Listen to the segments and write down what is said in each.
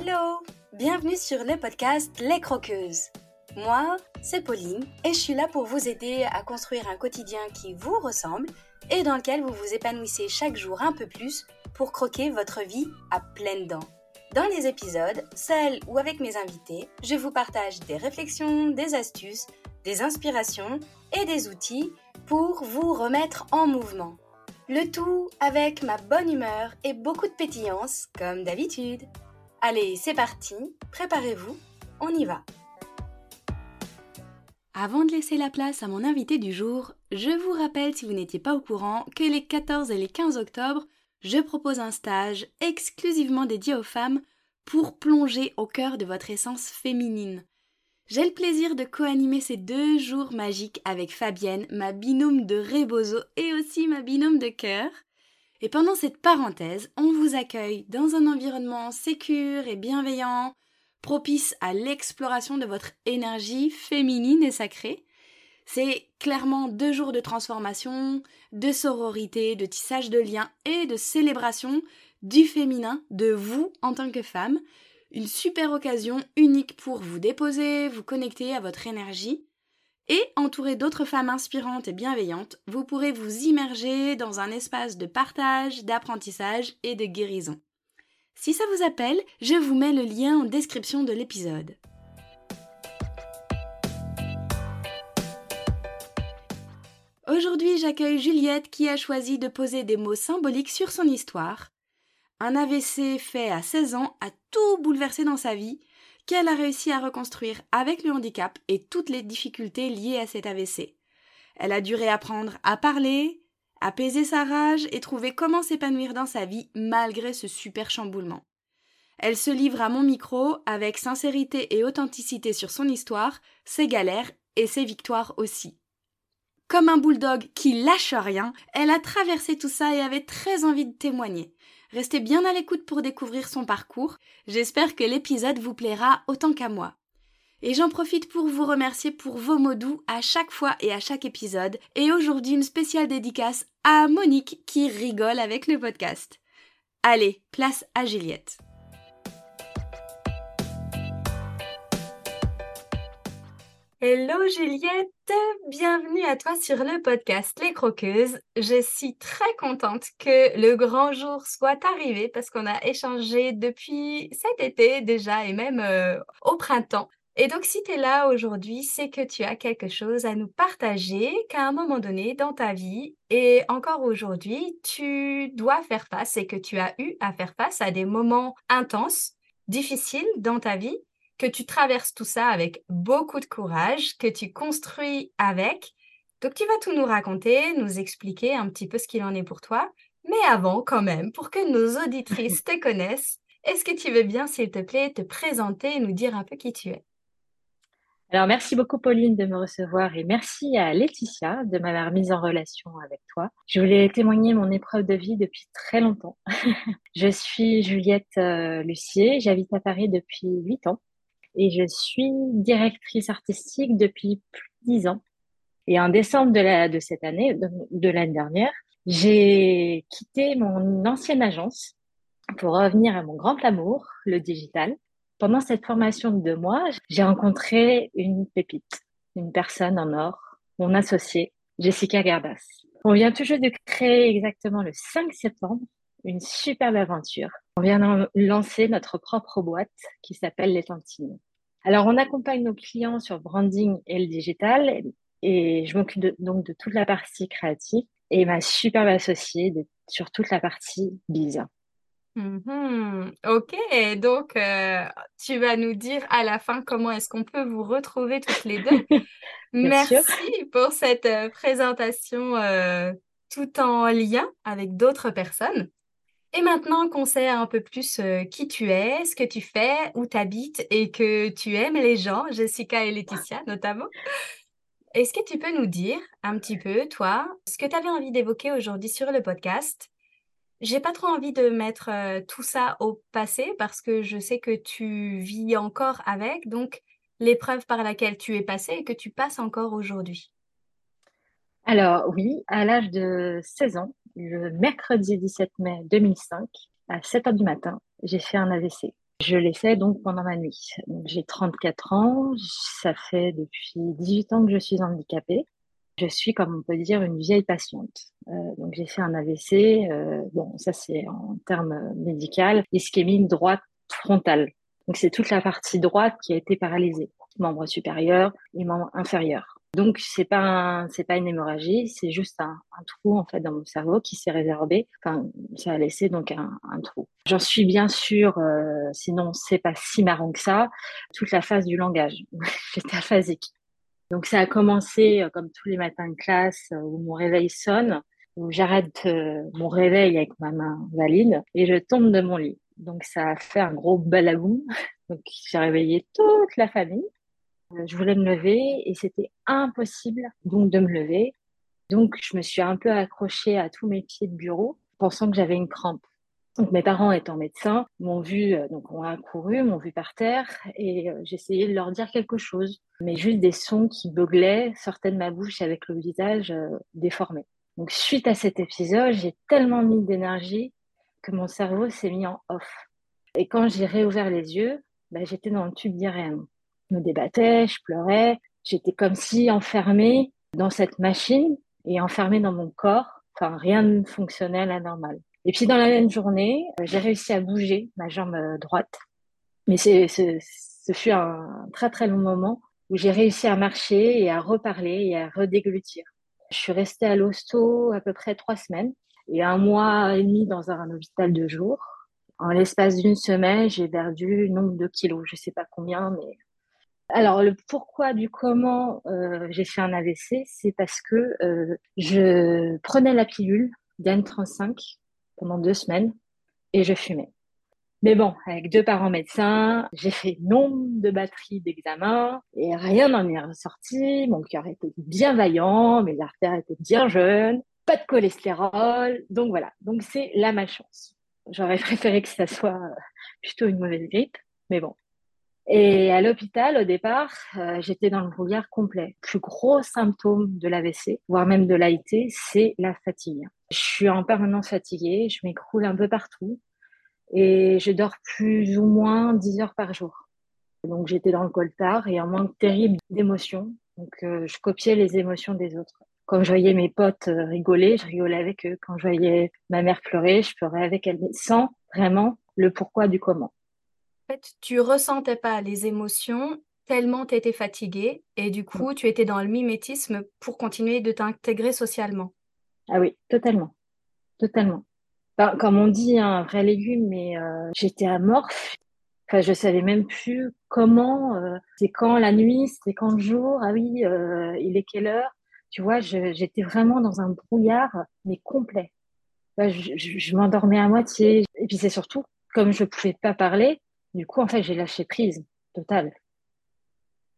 Hello Bienvenue sur le podcast Les Croqueuses. Moi, c'est Pauline et je suis là pour vous aider à construire un quotidien qui vous ressemble et dans lequel vous vous épanouissez chaque jour un peu plus pour croquer votre vie à pleines dents. Dans les épisodes, seul ou avec mes invités, je vous partage des réflexions, des astuces, des inspirations et des outils pour vous remettre en mouvement. Le tout avec ma bonne humeur et beaucoup de pétillance, comme d'habitude. Allez, c'est parti, préparez-vous, on y va. Avant de laisser la place à mon invité du jour, je vous rappelle, si vous n'étiez pas au courant, que les 14 et les 15 octobre, je propose un stage exclusivement dédié aux femmes pour plonger au cœur de votre essence féminine. J'ai le plaisir de co-animer ces deux jours magiques avec Fabienne, ma binôme de Rebozo et aussi ma binôme de cœur. Et pendant cette parenthèse, on vous accueille dans un environnement sécure et bienveillant, propice à l'exploration de votre énergie féminine et sacrée. C'est clairement deux jours de transformation, de sororité, de tissage de liens et de célébration du féminin, de vous en tant que femme. Une super occasion unique pour vous déposer, vous connecter à votre énergie et entouré d'autres femmes inspirantes et bienveillantes, vous pourrez vous immerger dans un espace de partage, d'apprentissage et de guérison. Si ça vous appelle, je vous mets le lien en description de l'épisode. Aujourd'hui, j'accueille Juliette qui a choisi de poser des mots symboliques sur son histoire. Un AVC fait à 16 ans a tout bouleversé dans sa vie qu'elle a réussi à reconstruire avec le handicap et toutes les difficultés liées à cet AVC. Elle a dû réapprendre à parler, apaiser sa rage et trouver comment s'épanouir dans sa vie malgré ce super chamboulement. Elle se livre à mon micro avec sincérité et authenticité sur son histoire, ses galères et ses victoires aussi. Comme un bulldog qui lâche rien, elle a traversé tout ça et avait très envie de témoigner. Restez bien à l'écoute pour découvrir son parcours. J'espère que l'épisode vous plaira autant qu'à moi. Et j'en profite pour vous remercier pour vos mots doux à chaque fois et à chaque épisode. Et aujourd'hui, une spéciale dédicace à Monique qui rigole avec le podcast. Allez, place à Juliette. Hello Juliette, bienvenue à toi sur le podcast Les Croqueuses. Je suis très contente que le grand jour soit arrivé parce qu'on a échangé depuis cet été déjà et même euh, au printemps. Et donc si tu es là aujourd'hui, c'est que tu as quelque chose à nous partager qu'à un moment donné dans ta vie et encore aujourd'hui, tu dois faire face et que tu as eu à faire face à des moments intenses, difficiles dans ta vie que tu traverses tout ça avec beaucoup de courage, que tu construis avec. Donc tu vas tout nous raconter, nous expliquer un petit peu ce qu'il en est pour toi. Mais avant, quand même, pour que nos auditrices te connaissent, est-ce que tu veux bien, s'il te plaît, te présenter et nous dire un peu qui tu es? Alors, merci beaucoup, Pauline, de me recevoir et merci à Laetitia de m'avoir mise en relation avec toi. Je voulais témoigner mon épreuve de vie depuis très longtemps. je suis Juliette euh, Lucier, j'habite à Paris depuis huit ans et je suis directrice artistique depuis plus de dix ans. Et en décembre de, cette année, de, l'année dernière, j'ai quitté mon ancienne agence pour revenir à mon grand amour, le digital. Pendant cette formation de deux mois, j'ai rencontré une pépite, une personne en or, mon associée, Jessica Garbas. On vient toujours de créer exactement le 5 septembre une superbe aventure. On vient de lancer notre propre boîte qui s'appelle Les Tantines. Alors, on accompagne nos clients sur branding et le digital et je m'occupe donc de toute la partie créative et ma superbe associée sur toute la partie biz. Mm-hmm. Ok, donc euh, tu vas nous dire à la fin comment est-ce qu'on peut vous retrouver toutes les deux. Merci pour cette euh, présentation euh, tout en lien avec d'autres personnes. Et maintenant qu'on sait un peu plus euh, qui tu es, ce que tu fais, où tu habites et que tu aimes les gens, Jessica et Laetitia notamment, est-ce que tu peux nous dire un petit peu, toi, ce que tu avais envie d'évoquer aujourd'hui sur le podcast? J'ai pas trop envie de mettre euh, tout ça au passé parce que je sais que tu vis encore avec, donc l'épreuve par laquelle tu es passé et que tu passes encore aujourd'hui. Alors oui, à l'âge de 16 ans, le mercredi 17 mai 2005, à 7 h du matin, j'ai fait un AVC. Je l'ai fait donc pendant ma nuit. J'ai 34 ans, ça fait depuis 18 ans que je suis handicapée. Je suis, comme on peut dire, une vieille patiente. Euh, donc j'ai fait un AVC, euh, bon ça c'est en termes médicaux, ischémie droite frontale. Donc c'est toute la partie droite qui a été paralysée, membre supérieur et membre inférieur. Donc c'est pas c'est pas une hémorragie, c'est juste un, trou en fait dans mon cerveau qui s'est résorbé. Enfin, ça a laissé donc un, trou. J'en suis bien sûre, euh, sinon c'est pas si marrant que ça. Toute la phase du langage, j'étais aphasique. Donc ça a commencé euh, comme tous les matins de classe euh, où mon réveil sonne, où j'arrête mon réveil avec ma main valide et je tombe de mon lit. Donc ça a fait un gros balabou. Donc j'ai réveillé toute la famille. Euh, je voulais me lever et c'était impossible donc de me lever. Donc je me suis un peu accrochée à tous mes pieds de bureau, pensant que j'avais une crampe. Donc mes parents étant médecins m'ont vu, euh, donc ont accouru, m'ont vu par terre et euh, j'essayais de leur dire quelque chose, mais juste des sons qui beuglaient sortaient de ma bouche avec le visage déformé. Donc suite à cet épisode, j'ai tellement mis d'énergie que mon cerveau s'est mis en off. Et quand j'ai réouvert les yeux, bah, j'étais dans le tube d'IRM me débattais, je pleurais. J'étais comme si enfermée dans cette machine et enfermée dans mon corps. Enfin, rien ne fonctionnait à la normale. Et puis dans la même journée, euh, j'ai réussi à bouger ma jambe euh, droite. Mais c'est, ce fut un très très long moment où j'ai réussi à marcher et à reparler et à redéglutir. Je suis restée à l'hosto à peu près trois semaines et un mois et demi dans un hôpital de jour. En l'espace d'une semaine, j'ai perdu nombre de kilos. Je sais pas combien, mais alors, le pourquoi du comment euh, j'ai fait un AVC, c'est parce que euh, je prenais la pilule d'N35 pendant deux semaines et je fumais. Mais bon, avec deux parents médecins, j'ai fait nombre de batteries d'examen et rien n'en est ressorti. Mon cœur était bien vaillant, mes artères étaient bien jeunes, pas de cholestérol. Donc voilà, donc c'est la malchance. J'aurais préféré que ça soit plutôt une mauvaise grippe, mais bon, et à l'hôpital, au départ, euh, j'étais dans le brouillard complet. Le plus gros symptôme de l'AVC, voire même de l'AIT, c'est la fatigue. Je suis en permanence fatiguée, je m'écroule un peu partout et je dors plus ou moins 10 heures par jour. Donc j'étais dans le coltard et un manque terrible d'émotions. Donc euh, je copiais les émotions des autres. Quand je voyais mes potes euh, rigoler, je rigolais avec eux. Quand je voyais ma mère pleurer, je pleurais avec elle, sans vraiment le pourquoi du comment fait, tu ressentais pas les émotions tellement tu étais fatiguée et du coup, tu étais dans le mimétisme pour continuer de t'intégrer socialement. Ah oui, totalement. Totalement. comme on dit, un vrai légume, mais euh, j'étais amorphe. Enfin, je savais même plus comment, euh, c'est quand la nuit, c'est quand le jour, ah oui, euh, il est quelle heure. Tu vois, j'étais vraiment dans un brouillard, mais complet. je, je m'endormais à moitié. Et puis c'est surtout, comme je pouvais pas parler, du coup, en fait, j'ai lâché prise totale.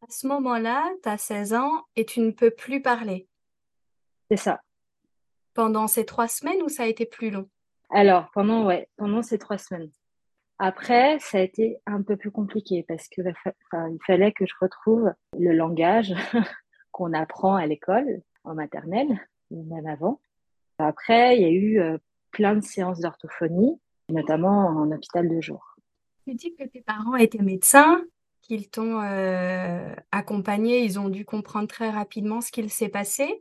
À ce moment-là, tu as 16 ans et tu ne peux plus parler. C'est ça. Pendant ces trois semaines ou ça a été plus long? Alors, pendant, ouais, pendant ces trois semaines. Après, ça a été un peu plus compliqué parce que il fallait que je retrouve le langage qu'on apprend à l'école, en maternelle, ou même avant. Après, il y a eu euh, plein de séances d'orthophonie, notamment en hôpital de jour. Tu dis que tes parents étaient médecins, qu'ils t'ont euh, accompagné, ils ont dû comprendre très rapidement ce qu'il s'est passé.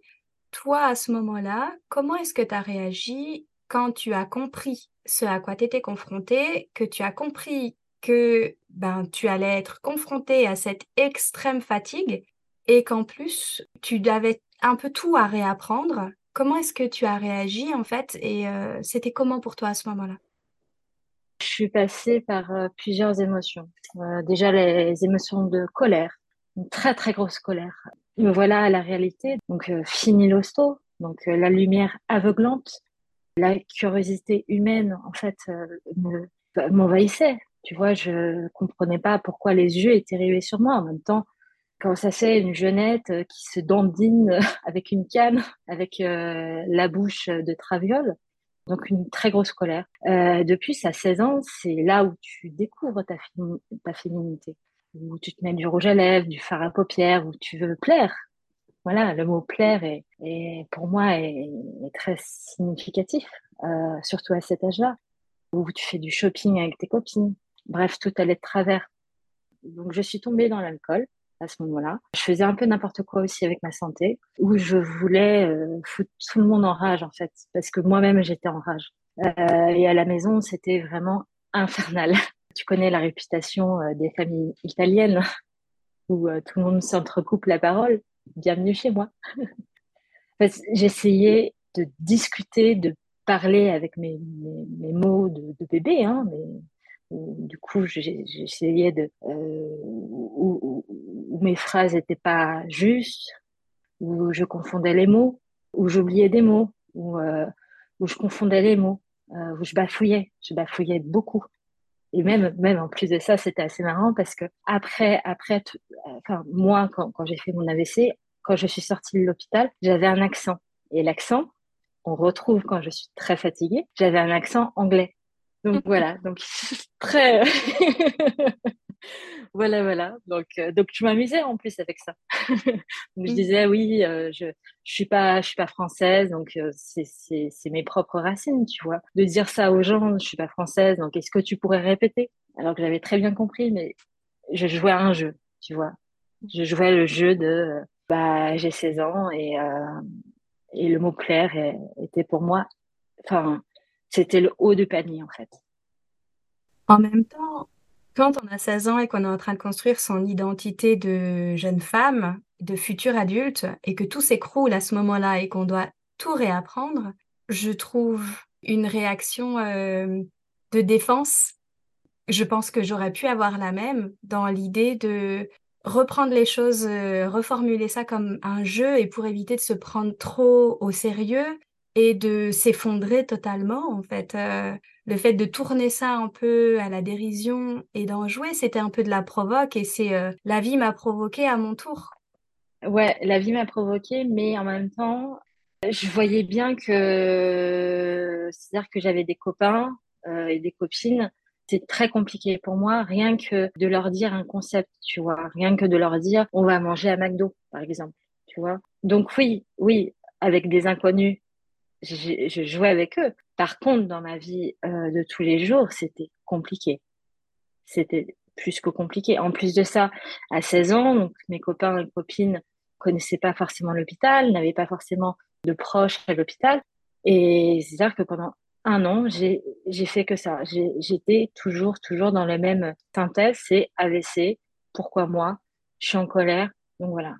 Toi, à ce moment-là, comment est-ce que tu as réagi quand tu as compris ce à quoi tu étais confronté, que tu as compris que ben, tu allais être confronté à cette extrême fatigue et qu'en plus, tu avais un peu tout à réapprendre? Comment est-ce que tu as réagi en fait? Et euh, c'était comment pour toi à ce moment-là? Je suis passée par euh, plusieurs émotions. Euh, déjà les émotions de colère, une très très grosse colère. Me voilà à la réalité. Donc euh, fini l'hosto, donc la lumière aveuglante, la curiosité humaine en fait m'envahissait. Tu vois, je comprenais pas pourquoi les yeux étaient rivés sur moi. En même temps, quand ça c'est une jeunette qui se dandine avec une canne, avec la bouche de traviole, donc une très grosse colère. Euh, depuis à 16 ans, c'est là où tu découvres ta, féminité, où tu te mets du rouge à lèvres, du fard à paupières, où tu veux plaire. Voilà, le mot plaire est, pour moi est, très significatif, euh, surtout à cet âge-là, où tu fais du shopping avec tes copines, bref, tout allait de travers. Donc, je suis tombée dans l'alcool à ce moment-là. Je faisais un peu n'importe quoi aussi avec ma santé, où je voulais euh, foutre tout le monde en rage, en fait, parce que moi-même, j'étais en rage. Euh, et à la maison, c'était vraiment infernal. Tu connais la réputation euh, des familles italiennes, où tout le monde s'entrecoupe la parole. Bienvenue chez moi. J'essayais de discuter, de parler avec mes, mes, mots de, de bébé, hein, mais du coup j'essayais de euh, où, mes phrases n'étaient pas justes où je confondais les mots où j'oubliais des mots où, euh, je confondais les mots euh, où je bafouillais je bafouillais beaucoup. Et même même en plus de ça c'était assez marrant parce que après après enfin moi quand, quand j'ai fait mon AVC quand je suis sortie de l'hôpital j'avais un accent. Et l'accent on retrouve quand je suis très fatiguée j'avais un accent anglais donc voilà, donc très voilà voilà. Donc euh, donc je m'amusais en plus avec ça. donc, je mmh. disais oui, euh, je je suis pas je suis pas française, donc euh, c'est mes propres racines, tu vois. De dire ça aux gens, je suis pas française, donc est-ce que tu pourrais répéter? Alors que j'avais très bien compris, mais je jouais à un jeu, tu vois. Je jouais le jeu de bah j'ai 16 ans et et le mot clair était pour moi enfin c'était le haut du panier en fait. En même temps, quand on a 16 ans et qu'on est en train de construire son identité de jeune femme, de futur adulte, et que tout s'écroule à ce moment-là et qu'on doit tout réapprendre, je trouve une réaction euh, de défense. Je pense que j'aurais pu avoir la même dans l'idée de reprendre les choses, euh, reformuler ça comme un jeu et pour éviter de se prendre trop au sérieux, et de s'effondrer totalement en fait. Euh, le fait de tourner ça un peu à la dérision et d'en jouer, c'était un peu de la provoque et c'est euh, la vie m'a provoqué à mon tour. Ouais, la vie m'a provoqué, mais en même temps, je voyais bien que c'est-à-dire que j'avais des copains euh, et des copines. C'est très compliqué pour moi, rien que de leur dire un concept, tu vois, rien que de leur dire on va manger à McDo, par exemple, tu vois. Donc oui, oui, avec des inconnus, je, jouais avec eux. Par contre, dans ma vie euh, de tous les jours, c'était compliqué. C'était plus que compliqué. En plus de ça, à 16 ans, donc, mes copains et copines connaissaient pas forcément l'hôpital, n'avaient pas forcément de proches à l'hôpital. Et c'est-à-dire que pendant un an, j'ai fait que ça. J'étais toujours, toujours dans la même synthèse, c'est AVC, pourquoi moi, je suis en colère, donc voilà.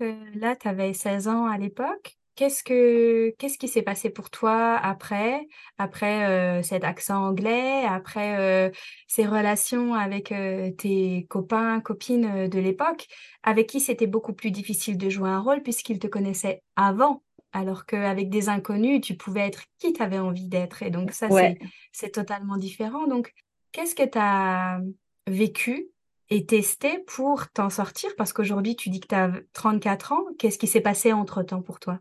Euh, là, tu avais 16 ans à l'époque. Qu'est-ce que qu'est-ce qui s'est passé pour toi après après euh, cet accent anglais, après euh, ces relations avec euh, tes copains, copines de l'époque, avec qui c'était beaucoup plus difficile de jouer un rôle puisqu'ils te connaissaient avant, alors qu'avec des inconnus, tu pouvais être qui tu avais envie d'être. Et donc ça, c'est c'est totalement différent. Donc, qu'est-ce que tu as vécu et testé pour t'en sortir? Parce qu'aujourd'hui, tu dis que tu as 34 ans. Qu'est-ce qui s'est passé entre-temps pour toi?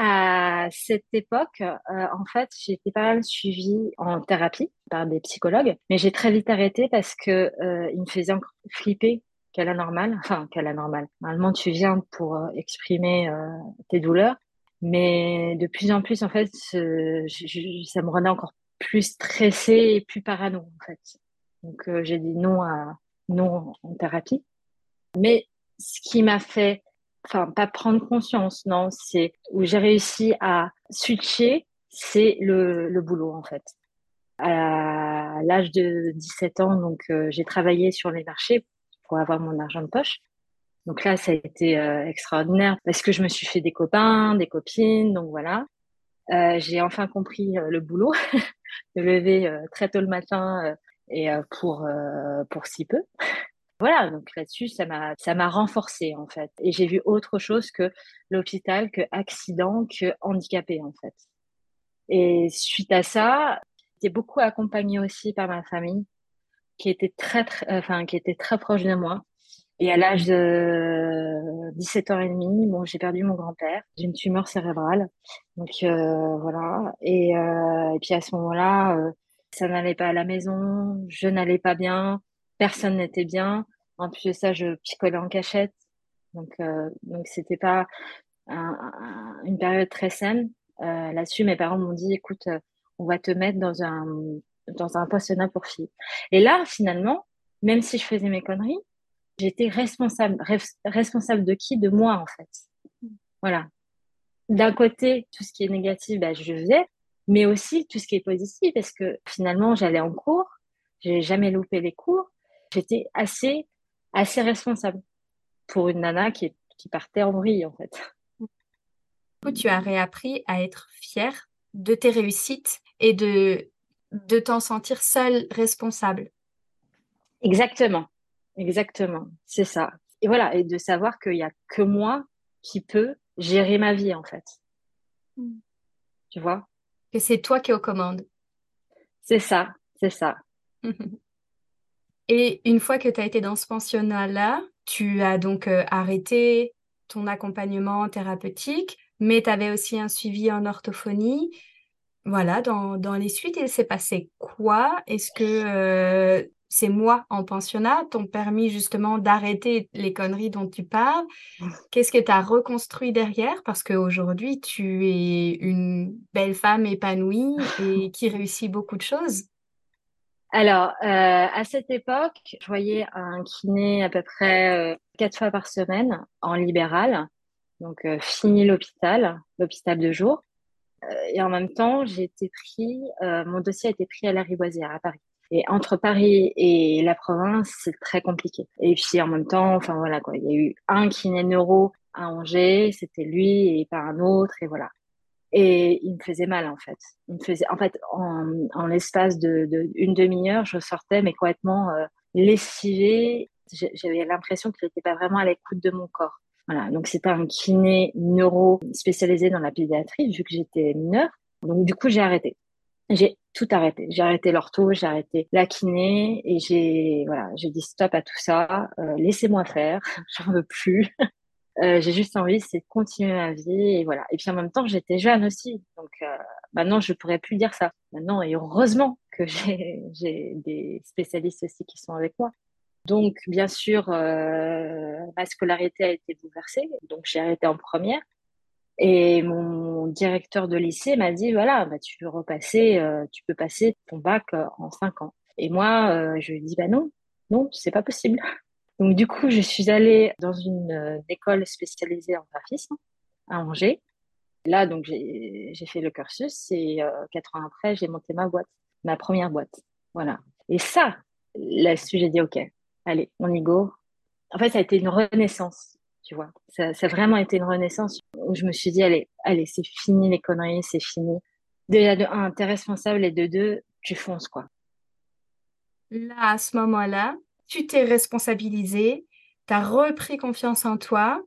À cette époque, euh, en fait, j'ai été pas mal suivie en thérapie par des psychologues, mais j'ai très vite arrêté parce que euh, il me faisait encore flipper qu'à la normale, enfin qu'à la normale. Normalement, tu viens pour euh, exprimer tes douleurs, mais de plus en plus, en fait, ça me rendait encore plus stressée et plus parano, en fait. Donc, j'ai dit non à non en thérapie. Mais ce qui m'a fait enfin pas prendre conscience, non, c'est où j'ai réussi à switcher, c'est le, le boulot en fait. À l'âge de 17 ans, donc euh, j'ai travaillé sur les marchés pour avoir mon argent de poche. Donc là, ça a été euh, extraordinaire parce que je me suis fait des copains, des copines, donc voilà. Euh, j'ai enfin compris le boulot, de lever très tôt le matin et pour pour si peu. Voilà, donc là-dessus, ça m'a, ça m'a renforcé en fait. Et j'ai vu autre chose que l'hôpital, que accident, que handicapé en fait. Et suite à ça, j'étais beaucoup accompagnée aussi par ma famille, qui était très, très enfin, qui était très proche de moi. Et à l'âge de 17 ans et demi, bon, j'ai perdu mon grand-père d'une tumeur cérébrale. Donc euh, voilà. Et, euh, et puis à ce moment-là, euh, ça n'allait pas à la maison, je n'allais pas bien personne n'était bien. En plus de ça, je picolais en cachette. Donc, euh, donc c'était pas une période très saine. Euh, là-dessus, mes parents m'ont dit, écoute, euh, on va te mettre dans un, dans un pensionnat pour filles. Et là, finalement, même si je faisais mes conneries, j'étais responsable. responsable de qui? De moi, en fait. Voilà. D'un côté, tout ce qui est négatif, bah, je faisais, mais aussi tout ce qui est positif, parce que finalement, j'allais en cours, j'ai jamais loupé les cours, j'étais assez, assez responsable pour une nana qui, qui partait en vrille, en fait. Du coup, tu as réappris à être fière de tes réussites et de, de t'en sentir seule responsable. Exactement, exactement, c'est ça. Et voilà, et de savoir qu'il n'y a que moi qui peux gérer ma vie, en fait. Hmm. Tu vois? Que c'est toi qui es aux commandes. C'est ça, c'est ça. et une fois que tu as été dans ce pensionnat-là, tu as donc euh, arrêté ton accompagnement thérapeutique, mais tu avais aussi un suivi en orthophonie. Voilà, dans, dans les suites, il s'est passé quoi? Est-ce que euh, ces mois en pensionnat t'ont permis justement d'arrêter les conneries dont tu parles? Qu'est-ce que tu as reconstruit derrière? Parce qu'aujourd'hui, tu es une belle femme épanouie et qui réussit beaucoup de choses. Alors, euh, à cette époque, je voyais un kiné à peu près euh, quatre fois par semaine en libéral. Donc, euh, fini l'hôpital, l'hôpital de jour. et en même temps, j'ai été pris, mon dossier a été pris à la Riboisière à Paris. Et entre Paris et la province, c'est très compliqué. Et puis en même temps, enfin voilà quoi, il y a eu un kiné neuro à Angers, c'était lui et pas un autre, et voilà. Et il me faisait mal en fait. Il me faisait, en fait, en, l'espace de, de une demi-heure, je sortais mais complètement euh, lessivée. J'avais l'impression qu'il n'était pas vraiment à l'écoute de mon corps. Voilà, donc c'était un kiné neuro spécialisé dans la pédiatrie vu que j'étais mineure. Donc du coup j'ai arrêté j'ai tout arrêté. J'ai arrêté l'ortho, j'ai arrêté la kiné et j'ai voilà, j'ai dit stop à tout ça. Euh, laissez-moi faire, j'en veux plus. Euh, j'ai juste envie, c'est de continuer ma vie et voilà. Et puis en même temps, j'étais jeune aussi, donc euh, maintenant je pourrais plus dire ça. Maintenant et heureusement que j'ai des spécialistes aussi qui sont avec moi. Donc bien sûr, euh, ma scolarité a été bouleversée, donc j'ai arrêté en première. Et mon directeur de lycée m'a dit, voilà, bah, tu peux repasser, euh, tu peux passer ton bac en cinq ans. Et moi, je lui ai dit, bah non, non, c'est pas possible. Donc du coup, je suis allée dans une école spécialisée en graphisme à Angers. Là, donc j'ai fait le cursus et quatre ans après, j'ai monté ma boîte, ma première boîte. Voilà. Et ça, là-dessus, j'ai dit, ok, allez, on y go. En fait, ça a été une renaissance tu vois. Ça, ça, a vraiment été une renaissance où je me suis dit, allez, allez, c'est fini les conneries, c'est fini. Déjà, de un, t'es responsable et de deux, tu fonces, quoi. Là, à ce moment-là, tu t'es responsabilisé, tu as repris confiance en toi,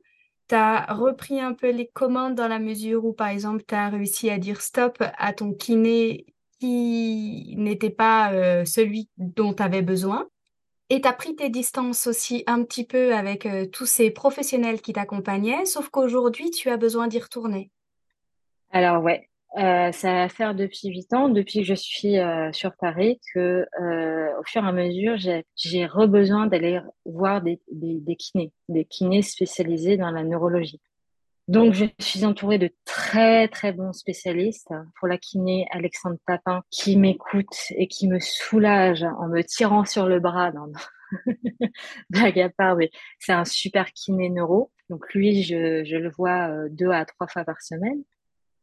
tu as repris un peu les commandes dans la mesure où, par exemple, tu as réussi à dire stop à ton kiné qui n'était pas euh, celui dont tu avais besoin. Et tu as pris tes distances aussi un petit peu avec euh, tous ces professionnels qui t'accompagnaient, sauf qu'aujourd'hui, tu as besoin d'y retourner. Alors ouais, euh, ça va faire depuis huit ans, depuis que je suis euh, sur Paris, que au fur et à mesure, j'ai re-besoin d'aller voir des, des kinés, des kinés spécialisés dans la neurologie. Donc, je suis entourée de très, très bons spécialistes. Pour la kiné, Alexandre Papin, qui m'écoute et qui me soulage en me tirant sur le bras. Non, non. Blague à part, mais c'est un super kiné neuro. Donc, lui, je, je le vois euh, deux à trois fois par semaine.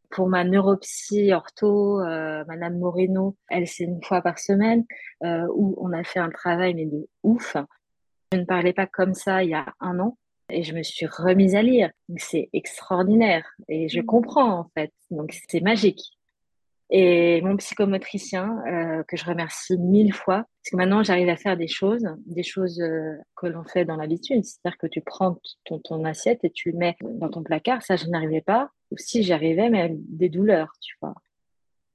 Pour ma neuropsy ortho, euh, Madame Moreno, elle, c'est une fois par semaine, euh, où on a fait un travail, mais de ouf. Je ne parlais pas comme ça il y a un an et je me suis remise à lire. C'est extraordinaire et je mmh. comprends en fait. Donc c'est magique. Et mon psychomotricien, euh, que je remercie mille fois, parce que maintenant j'arrive à faire des choses, des choses euh, que l'on fait dans l'habitude. C'est-à-dire que tu prends ton, ton, assiette et tu le mets dans ton placard. Ça, je n'arrivais pas. Ou si j'y arrivais, mais avec des douleurs, tu vois.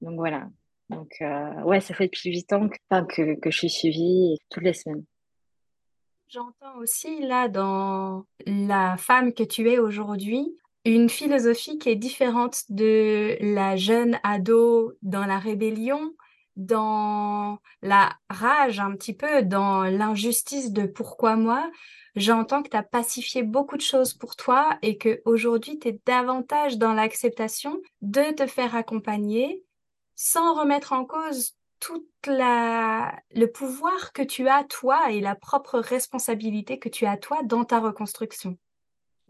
Donc voilà. Donc euh, ouais, ça fait depuis huit ans que, que, que je suis suivie toutes les semaines. J'entends aussi là dans la femme que tu es aujourd'hui une philosophie qui est différente de la jeune ado dans la rébellion, dans la rage un petit peu, dans l'injustice de pourquoi moi. J'entends que tu as pacifié beaucoup de choses pour toi et que aujourd'hui tu es davantage dans l'acceptation de te faire accompagner sans remettre en cause toute la le pouvoir que tu as toi et la propre responsabilité que tu as toi dans ta reconstruction.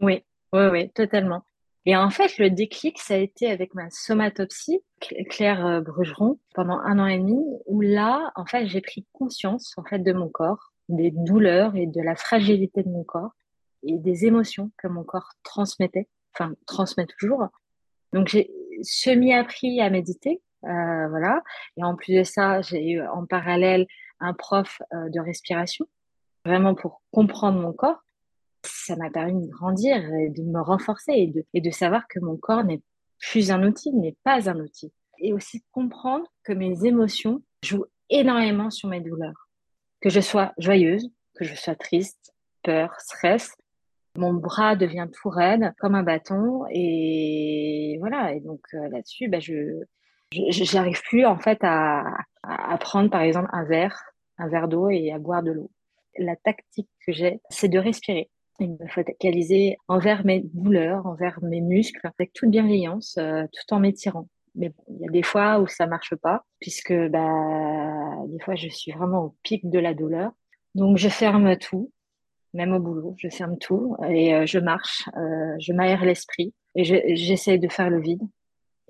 Oui, oui, oui, totalement. Et en fait, le déclic, ça a été avec ma somatopsie, Claire euh, Brugeron, pendant un an et demi, où là, en fait, j'ai pris conscience, en fait, de mon corps, des douleurs et de la fragilité de mon corps et des émotions que mon corps transmettait, enfin, transmet toujours. Donc, j'ai semi-appris à méditer, euh, voilà. Et en plus de ça, j'ai eu en parallèle un prof euh, de respiration, vraiment pour comprendre mon corps ça m'a permis de grandir, et de me renforcer et de, et de savoir que mon corps n'est plus un outil, n'est pas un outil. Et aussi comprendre que mes émotions jouent énormément sur mes douleurs. Que je sois joyeuse, que je sois triste, peur, stress, mon bras devient tout raide comme un bâton et voilà. Et donc euh, là-dessus, bah, je j'arrive plus en fait à, à prendre par exemple un verre, un verre d'eau et à boire de l'eau. La tactique que j'ai, c'est de respirer il me focaliser envers mes douleurs, envers mes muscles, avec toute bienveillance, euh, tout en m'étirant. Mais il y a des fois où ça marche pas, puisque bah, des fois je suis vraiment au pic de la douleur. Donc je ferme tout, même au boulot, je ferme tout et euh, je marche, euh, je m'aère l'esprit et j'essaie de faire le vide.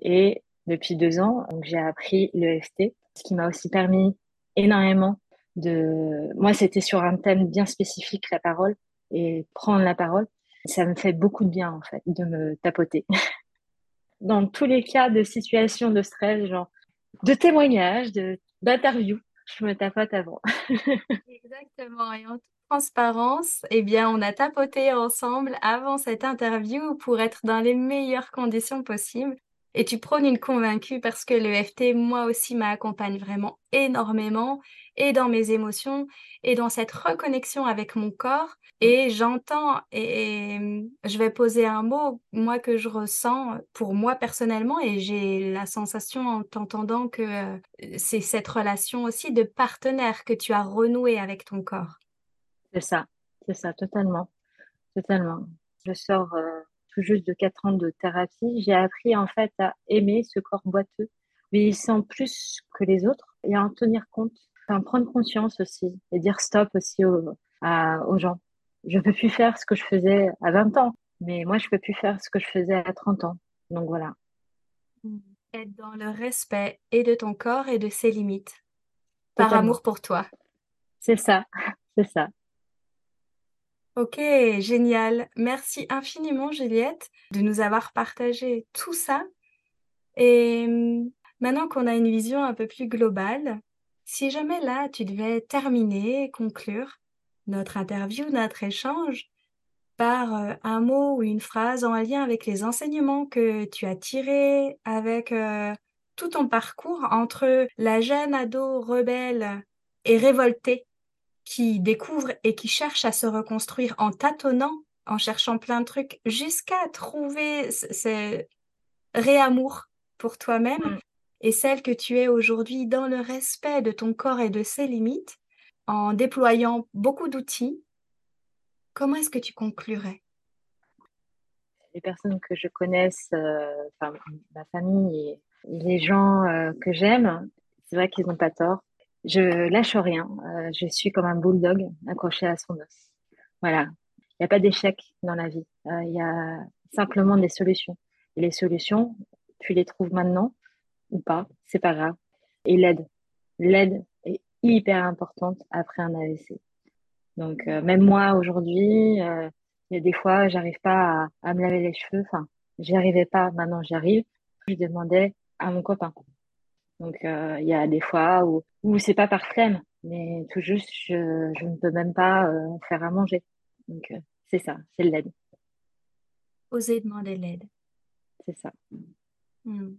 Et depuis deux ans, j'ai appris l'EFT, ce qui m'a aussi permis énormément de. Moi, c'était sur un thème bien spécifique, la parole, et prendre la parole, ça me fait beaucoup de bien en fait de me tapoter. Dans tous les cas de situations de stress, genre de témoignages, de d'interviews, je me tapote avant. Exactement. Et en toute transparence, eh bien, on a tapoté ensemble avant cette interview pour être dans les meilleures conditions possibles. Et tu prônes une convaincue parce que l'EFT, moi aussi, m'accompagne vraiment énormément et dans mes émotions et dans cette reconnexion avec mon corps. Et j'entends et, je vais poser un mot, moi, que je ressens pour moi personnellement et j'ai la sensation en t'entendant que euh, c'est cette relation aussi de partenaire que tu as renoué avec ton corps. C'est ça, c'est ça, totalement. Totalement. Je sors euh, juste de quatre ans de thérapie, j'ai appris en fait à aimer ce corps boiteux, vieillissant plus que les autres et à en tenir compte, enfin, prendre conscience aussi et dire stop aussi aux, aux gens. Je ne peux plus faire ce que je faisais à 20 ans, mais moi je ne peux plus faire ce que je faisais à 30 ans. Donc voilà. Être dans le respect et de ton corps et de ses limites, par amour pour toi. C'est ça, c'est ça. Ok, génial. Merci infiniment, Juliette, de nous avoir partagé tout ça. Et hum, maintenant qu'on a une vision un peu plus globale, si jamais là, tu devais terminer, conclure notre interview, notre échange par euh, un mot ou une phrase en lien avec les enseignements que tu as tirés avec euh, tout ton parcours entre la jeune ado rebelle et révoltée qui découvre et qui cherche à se reconstruire en tâtonnant, en cherchant plein de trucs, jusqu'à trouver ce réamour pour toi-même, mm. Et celle que tu es aujourd'hui dans le respect de ton corps et de ses limites, en déployant beaucoup d'outils, comment est-ce que tu conclurais? Les personnes que je connaisse, euh, ma famille et les gens euh, que j'aime, c'est vrai qu'ils n'ont pas tort. Je lâche rien. Euh, je suis comme un bulldog accroché à son os. Voilà. Il n'y a pas d'échec dans la vie. Il y a simplement des solutions. Et les solutions, tu les trouves maintenant ou pas, c'est pas grave. Et l'aide. L'aide est hyper importante après un AVC. Donc, euh, même moi, aujourd'hui, il y a des fois, j'arrive pas à, à, me laver les cheveux. Enfin, j'y arrivais pas. Maintenant, j'y arrive. Je demandais à mon copain. Donc, euh, il y a des fois où, où c'est pas par flemme, mais tout juste, je, ne peux même pas euh, faire à manger. Donc, euh, c'est ça, c'est l'aide. Oser demander l'aide. C'est ça. Hmm.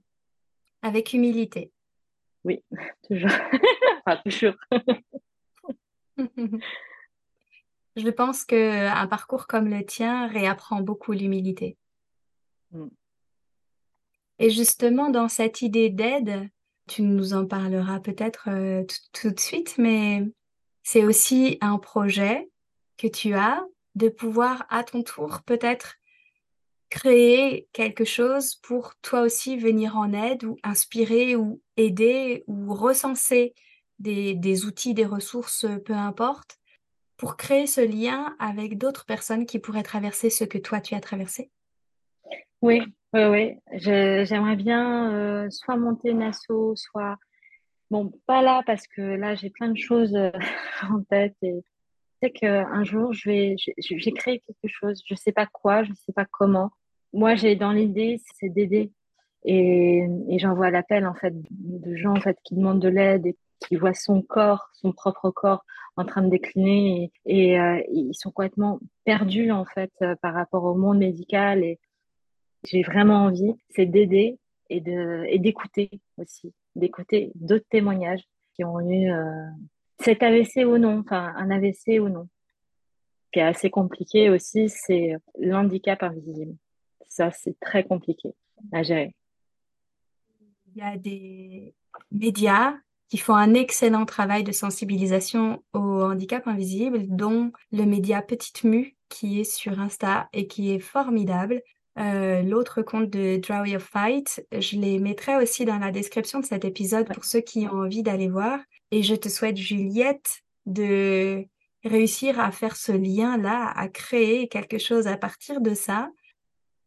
Avec humilité. Oui, toujours. enfin, toujours. je pense qu'un parcours comme le tien réapprend beaucoup l'humilité. Hmm. Et justement, dans cette idée d'aide, tu nous en parleras peut-être euh, tout de suite, mais c'est aussi un projet que tu as de pouvoir à ton tour peut-être créer quelque chose pour toi aussi venir en aide ou inspirer ou aider ou recenser des, outils, des ressources, peu importe, pour créer ce lien avec d'autres personnes qui pourraient traverser ce que toi tu as traversé? Oui, oui, oui. J'aimerais bien euh, soit monter une asso, soit... Bon, pas là parce que là j'ai plein de choses euh, en tête et sais qu'un jour je vais, j'ai créé quelque chose, je sais pas quoi, je sais pas comment. Moi j'ai dans l'idée c'est d'aider. Et, et j'envoie l'appel en fait de gens en fait qui demandent de l'aide et qui voient son corps, son propre corps en train de décliner. Et, euh, ils sont complètement perdus en fait euh, par rapport au monde médical. Et j'ai vraiment envie, c'est d'aider et de et d'écouter aussi, d'écouter d'autres témoignages qui ont eu euh, cet AVC ou non, enfin un AVC ou non. Ce qui est assez compliqué aussi, c'est l'handicap invisible. Ça, c'est très compliqué à gérer. Il y a des médias qui font un excellent travail de sensibilisation au handicap invisible, dont le média Petite Mue, qui est sur Insta et qui est formidable. Euh, l'autre compte de Draw Your Fight, je les mettrai aussi dans la description de cet épisode pour ceux qui ont envie d'aller voir. Et je te souhaite, Juliette, de réussir à faire ce lien-là, à créer quelque chose à partir de ça.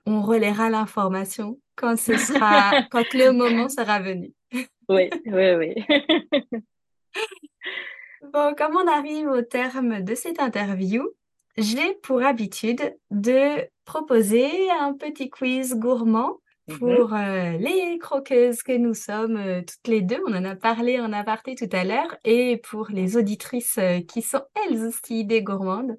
On relaiera l'information quand ce sera, quand le moment sera venu. Oui, oui, oui. bon, comme on arrive au terme de cette interview, j'ai pour habitude de proposer un petit quiz gourmand. Pour euh, les croqueuses que nous sommes euh, toutes les deux. On en a parlé en aparté tout à l'heure et pour les auditrices euh, qui sont elles aussi des gourmandes.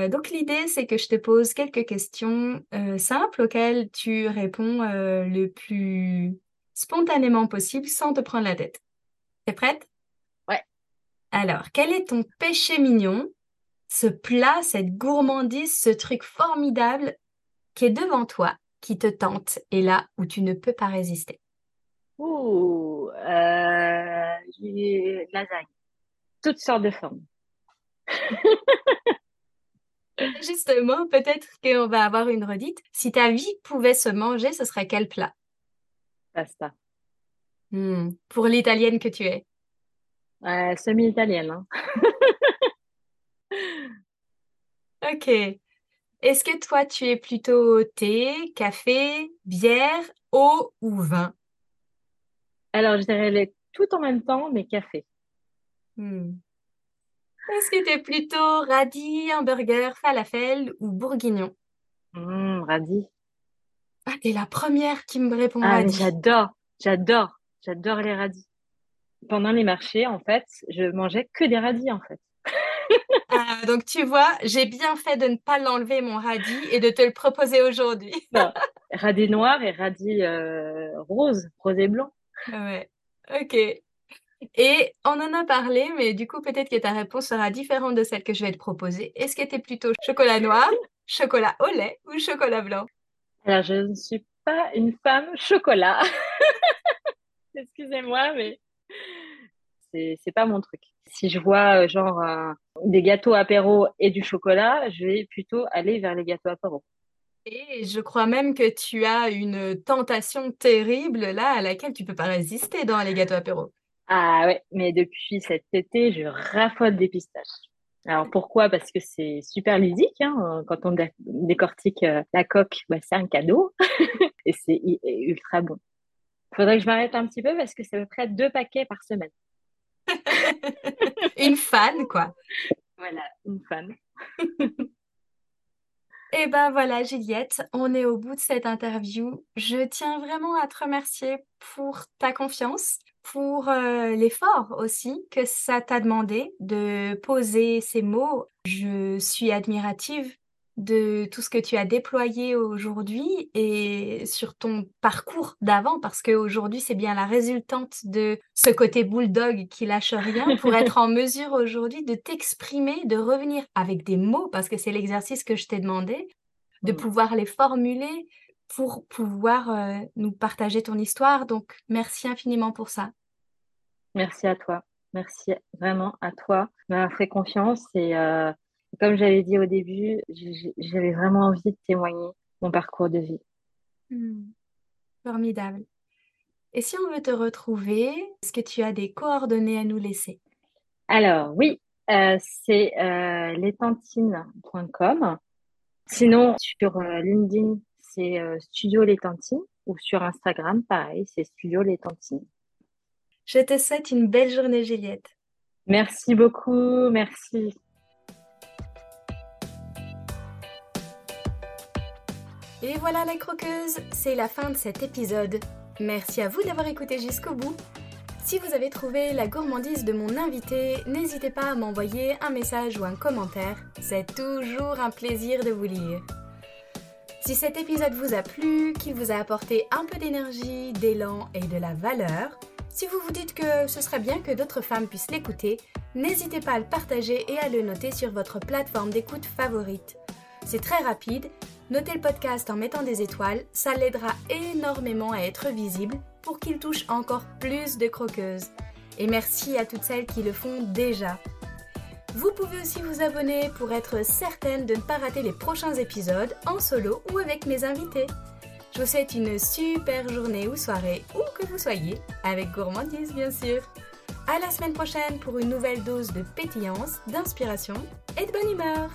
donc l'idée, c'est que je te pose quelques questions simples auxquelles tu réponds le plus spontanément possible sans te prendre la tête. T'es prête? Ouais. Alors, quel est ton péché mignon? Ce plat, cette gourmandise, ce truc formidable qui est devant toi, qui te tente et là où tu ne peux pas résister Ouh, euh, lasagne. Toutes sortes de formes. Justement, peut-être qu'on va avoir une redite. Si ta vie pouvait se manger, ce serait quel plat? Pasta. Hmm, pour l'italienne que tu es euh, Semi-italienne. Hein. Ok. Est-ce que toi, tu es plutôt thé, café, bière, eau ou vin? Alors, je dirais les tout en même temps, mais café. Hmm. Est-ce que tu es plutôt radis, hamburger, falafel ou bourguignon? Mmh, radis. Ah, t'es la première qui me répond Ah, radis. j'adore, j'adore, j'adore les radis. Pendant les marchés, en fait, je mangeais que des radis, en fait. Ah, donc tu vois, j'ai bien fait de ne pas l'enlever mon radis et de te le proposer aujourd'hui. radis noir et radis euh, rose, rose et blanc. Ouais, ok. Et on en a parlé, mais du coup, peut-être que ta réponse sera différente de celle que je vais te proposer. Est-ce que tu es plutôt chocolat noir, chocolat au lait ou chocolat blanc? Alors, je ne suis pas une femme chocolat. Excusez-moi, mais c'est pas mon truc. Si je vois euh, genre des gâteaux apéro et du chocolat, je vais plutôt aller vers les gâteaux apéro. Et je crois même que tu as une tentation terrible là à laquelle tu peux pas résister dans les gâteaux apéro. Ah ouais, mais depuis cet été, je raffole des pistaches. Alors pourquoi? Parce que c'est super ludique. Hein Quand on décortique euh, la coque, bah, c'est un cadeau et c'est ultra bon. Il faudrait que je m'arrête un petit peu parce que c'est à peu près deux paquets par semaine. une fan, quoi. Voilà, une fan. Et eh ben voilà, Juliette, on est au bout de cette interview. Je tiens vraiment à te remercier pour ta confiance, pour euh, l'effort aussi que ça t'a demandé de poser ces mots. Je suis admirative de tout ce que tu as déployé aujourd'hui et sur ton parcours d'avant, parce qu'aujourd'hui, c'est bien la résultante de ce côté bulldog qui lâche rien pour être en mesure aujourd'hui de t'exprimer, de revenir avec des mots, parce que c'est l'exercice que je t'ai demandé, de mm. pouvoir les formuler pour pouvoir euh, nous partager ton histoire. Donc, merci infiniment pour ça. Merci à toi. Merci vraiment à toi m'avoir fait confiance et euh, comme j'avais dit au début, j'avais vraiment envie de témoigner mon parcours de vie. Hmm. Formidable. Et si on veut te retrouver, est-ce que tu as des coordonnées à nous laisser? Alors oui, euh, c'est euh. Sinon, sur euh, LinkedIn, c'est euh, Studio Létantine ou sur Instagram, pareil, c'est Studio Létantine. Je te souhaite une belle journée, Juliette. Merci beaucoup, merci. Et voilà les croqueuses, c'est la fin de cet épisode. Merci à vous d'avoir écouté jusqu'au bout. Si vous avez trouvé la gourmandise de mon invité, n'hésitez pas à m'envoyer un message ou un commentaire. C'est toujours un plaisir de vous lire. Si cet épisode vous a plu, qu'il vous a apporté un peu d'énergie, d'élan et de la valeur, si vous vous dites que ce serait bien que d'autres femmes puissent l'écouter, n'hésitez pas à le partager et à le noter sur votre plateforme d'écoute favorite. C'est très rapide Notez le podcast en mettant des étoiles, ça l'aidera énormément à être visible pour qu'il touche encore plus de croqueuses. Et merci à toutes celles qui le font déjà. Vous pouvez aussi vous abonner pour être certaine de ne pas rater les prochains épisodes en solo ou avec mes invités. Je vous souhaite une super journée ou soirée, où que vous soyez, avec gourmandise bien sûr. À la semaine prochaine pour une nouvelle dose de pétillance, d'inspiration et de bonne humeur.